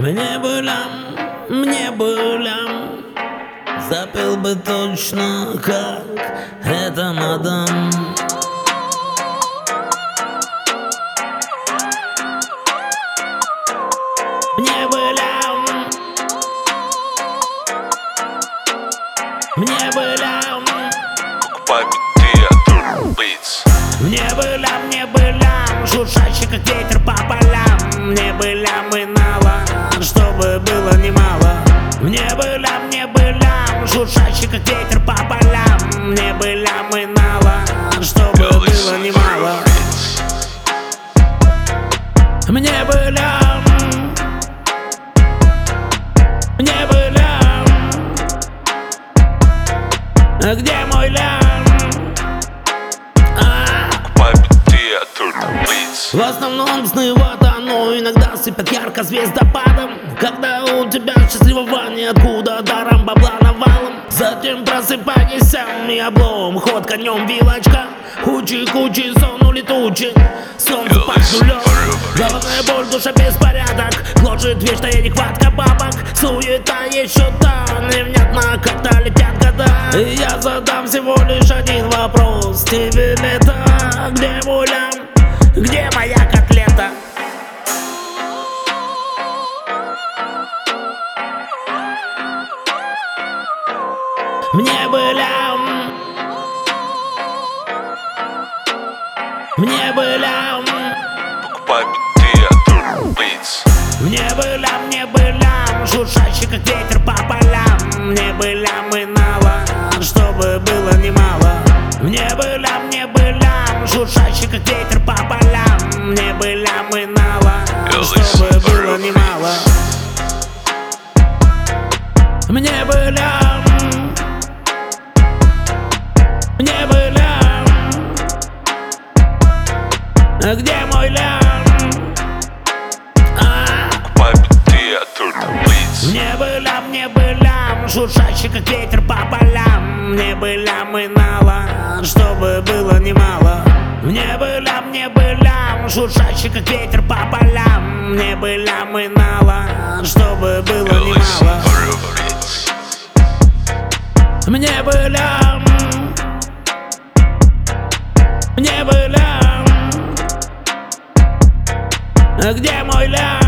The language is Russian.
Мне бы лям, мне бы лям. Запел бы точно, как эта мадам Мне бы лям. Мне бы лям. Мне бы лям, мне бы лям. Шуршащий как ветер по полям Мне бы лям было немало. Мне бы лям, мне бы лям Шуршащий как ветер по полям. Мне бы лям и нала Чтобы было немало. Мне бы лям Мне бы лям А Где мой лям? В основном сны вода, но иногда сыпят ярко звездопадом. Когда у тебя счастливого ниоткуда даром бабла навалом. Затем просыпайся и облом, ход конем вилочка. Кучи-кучи, сон улетучий, солнце под нулем. Головная боль, душа беспорядок. Гложет вечная нехватка бабок. Суета еще та, невнятно как-то летят года. И я задам всего лишь один вопрос. Тебе лето, где мой Мне бы лям Мне бы лям Покупай биты от Beats Мне бы лям, мне бы лям Шуршащий как ветер по полям. Мне бы лям и нала Чтобы было немало. Мне бы лям, мне бы лям Шуршащий как ветер по полям. Мне бы лям и нала Чтобы было немало. Мне бы лям от Urban Beats Мне бы лям, мне бы лям Шуршащий как ветер по полям. Мне бы лям и нала Чтобы было немало. Мне бы лям, мне бы лям Шуршащий как ветер по полям. Мне бы лям и нала Чтобы было немало. Мне бы лям Мне бы лям А Где мой лям?